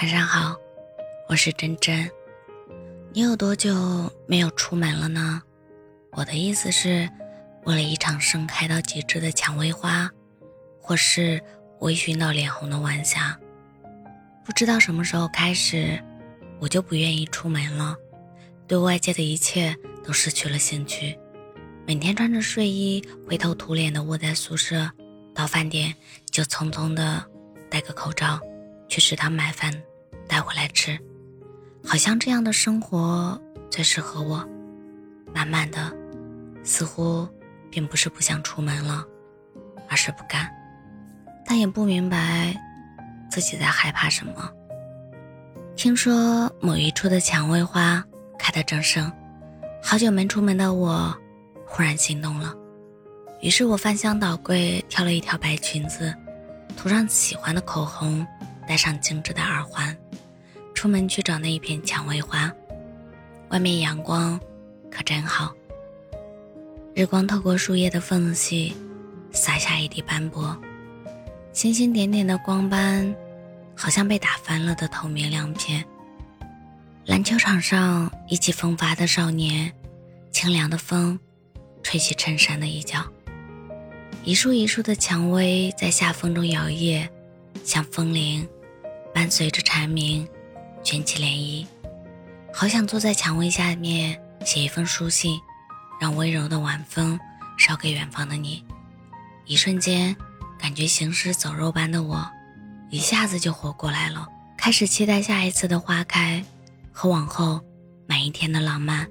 晚上好，我是真真。你有多久没有出门了呢？我的意思是，为了一场盛开到极致的蔷薇花，或是微醺到脸红的晚霞。不知道什么时候开始，我就不愿意出门了，对外界的一切都失去了兴趣。每天穿着睡衣，灰头土脸的窝在宿舍，到饭点就匆匆的戴个口罩，去食堂买饭带回来吃，好像这样的生活最适合我。慢慢的，似乎并不是不想出门了，而是不敢，但也不明白自己在害怕什么。听说某一处的蔷薇花开得正盛，好久没出门的我。忽然心动了，于是我翻箱倒柜挑了一条白裙子，涂上喜欢的口红，戴上精致的耳环，出门去找那一片蔷薇花。外面阳光可真好，日光透过树叶的缝隙，洒下一地斑驳，星星点点的光斑，好像被打翻了的透明亮片。篮球场上意气风发的少年，清凉的风。吹起衬衫的一角，一束一束的蔷薇在夏风中摇曳，像风铃，伴随着蝉鸣，卷起涟漪。好想坐在蔷薇下面写一封书信，让温柔的晚风捎给远方的你。一瞬间，感觉行尸走肉般的我，一下子就活过来了，开始期待下一次的花开，和往后每一天的浪漫。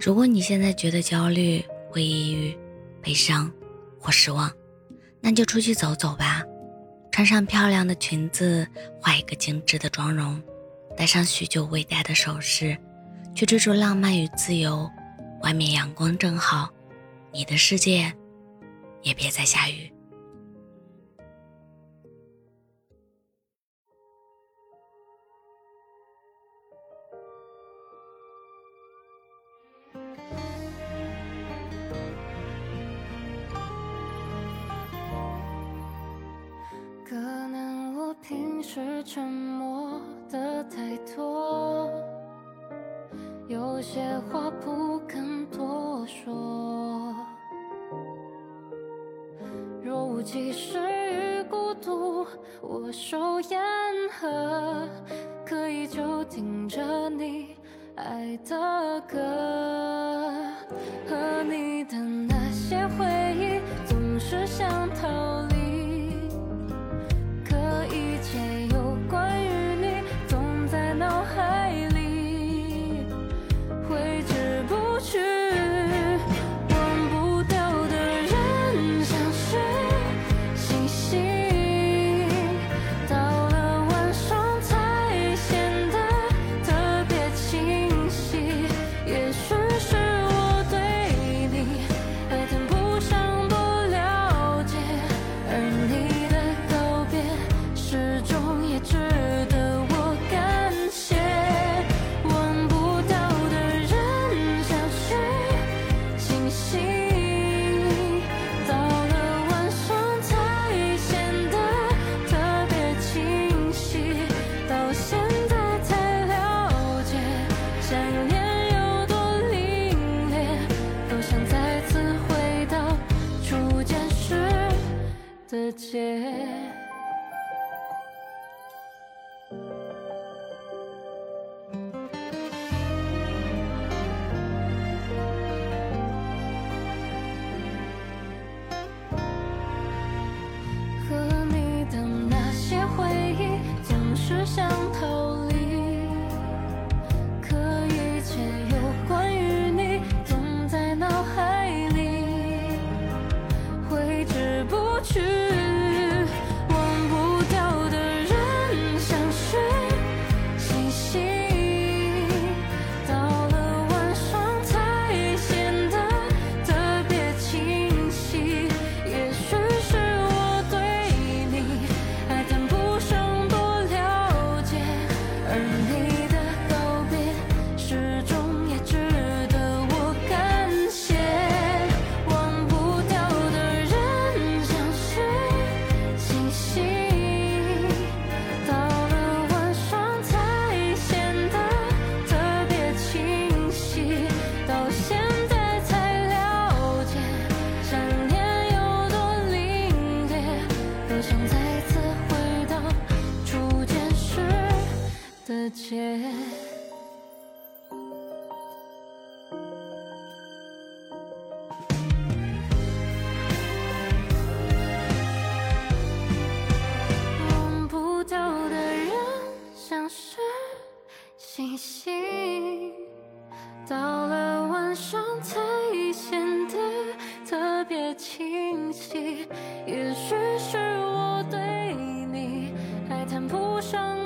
如果你现在觉得焦虑、会抑郁、悲伤或失望，那就出去走走吧，穿上漂亮的裙子，画一个精致的妆容，戴上许久未戴的首饰，去追逐浪漫与自由。外面阳光正好，你的世界也别再下雨。可能我平时沉默的太多，有些话不敢多说。若无其事与孤独，我手言和，可以就听着你爱的歌，和你的那些回界。星星到了晚上才显得特别清晰。也许是我对你还谈不上